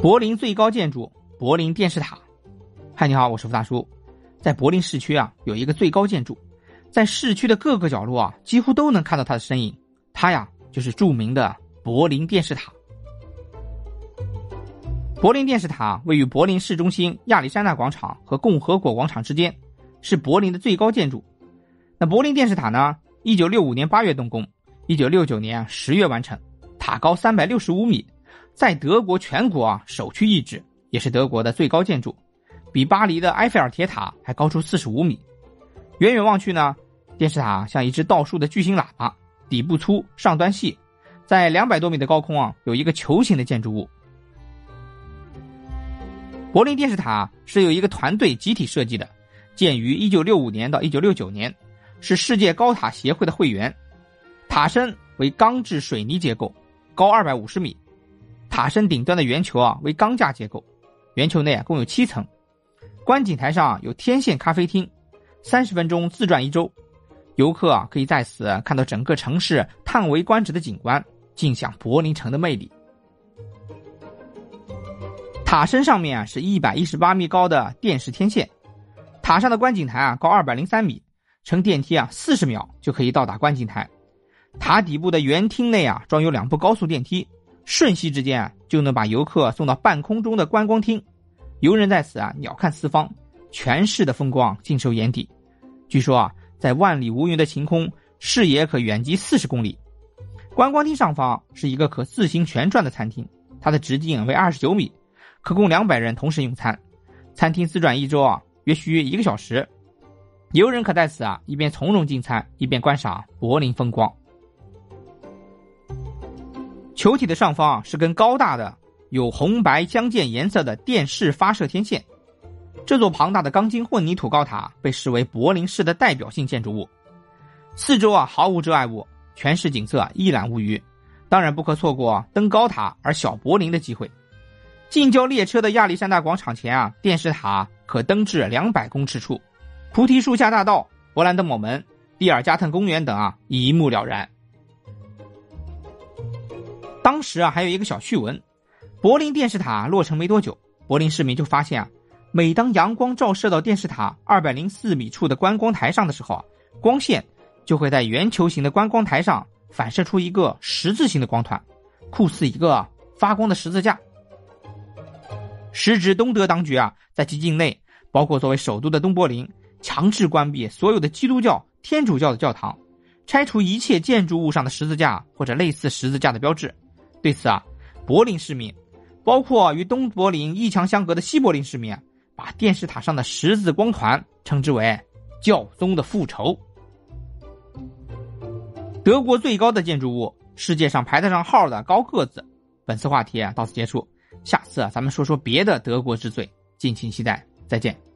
柏林最高建筑——柏林电视塔。嗨，你好，我是付大叔。在柏林市区啊，有一个最高建筑，在市区的各个角落啊，几乎都能看到它的身影。它呀，就是著名的柏林电视塔。柏林电视塔位于柏林市中心亚历山大广场和共和国广场之间，是柏林的最高建筑。那柏林电视塔呢？一九六五年八月动工，一九六九年十月完成，塔高三百六十五米。在德国全国啊首屈一指，也是德国的最高建筑，比巴黎的埃菲尔铁塔还高出四十五米。远远望去呢，电视塔像一只倒竖的巨型喇叭，底部粗，上端细，在两百多米的高空啊有一个球形的建筑物。柏林电视塔是由一个团队集体设计的，建于一九六五年到一九六九年，是世界高塔协会的会员。塔身为钢制水泥结构，高二百五十米。塔身顶端的圆球啊为钢架结构，圆球内共有七层。观景台上有天线咖啡厅，三十分钟自转一周，游客啊可以在此看到整个城市叹为观止的景观，尽享柏林城的魅力。塔身上面啊是一百一十八米高的电视天线，塔上的观景台啊高二百零三米，乘电梯啊四十秒就可以到达观景台。塔底部的圆厅内啊装有两部高速电梯。瞬息之间啊，就能把游客送到半空中的观光厅，游人在此啊鸟瞰四方，全市的风光尽收眼底。据说啊，在万里无云的晴空，视野可远及四十公里。观光厅上方是一个可自行旋转的餐厅，它的直径为二十九米，可供两百人同时用餐。餐厅自转一周啊，约需一个小时。游人可在此啊一边从容进餐，一边观赏柏林风光。球体的上方啊是根高大的、有红白相间颜色的电视发射天线。这座庞大的钢筋混凝土高塔被视为柏林市的代表性建筑物。四周啊毫无遮碍物，全市景色一览无余。当然不可错过登高塔而小柏林的机会。近郊列车的亚历山大广场前啊，电视塔可登至两百公尺处。菩提树下大道、勃兰登堡门、蒂尔加特公园等啊，一目了然。当时啊，还有一个小趣闻：柏林电视塔落成没多久，柏林市民就发现啊，每当阳光照射到电视塔二百零四米处的观光台上的时候啊，光线就会在圆球形的观光台上反射出一个十字形的光团，酷似一个发光的十字架。时值东德当局啊，在其境内，包括作为首都的东柏林，强制关闭所有的基督教、天主教的教堂，拆除一切建筑物上的十字架或者类似十字架的标志。对此啊，柏林市民，包括与东柏林一墙相隔的西柏林市民，把电视塔上的十字光团称之为“教宗的复仇”。德国最高的建筑物，世界上排得上号的高个子。本次话题啊到此结束，下次啊咱们说说别的德国之最，敬请期待，再见。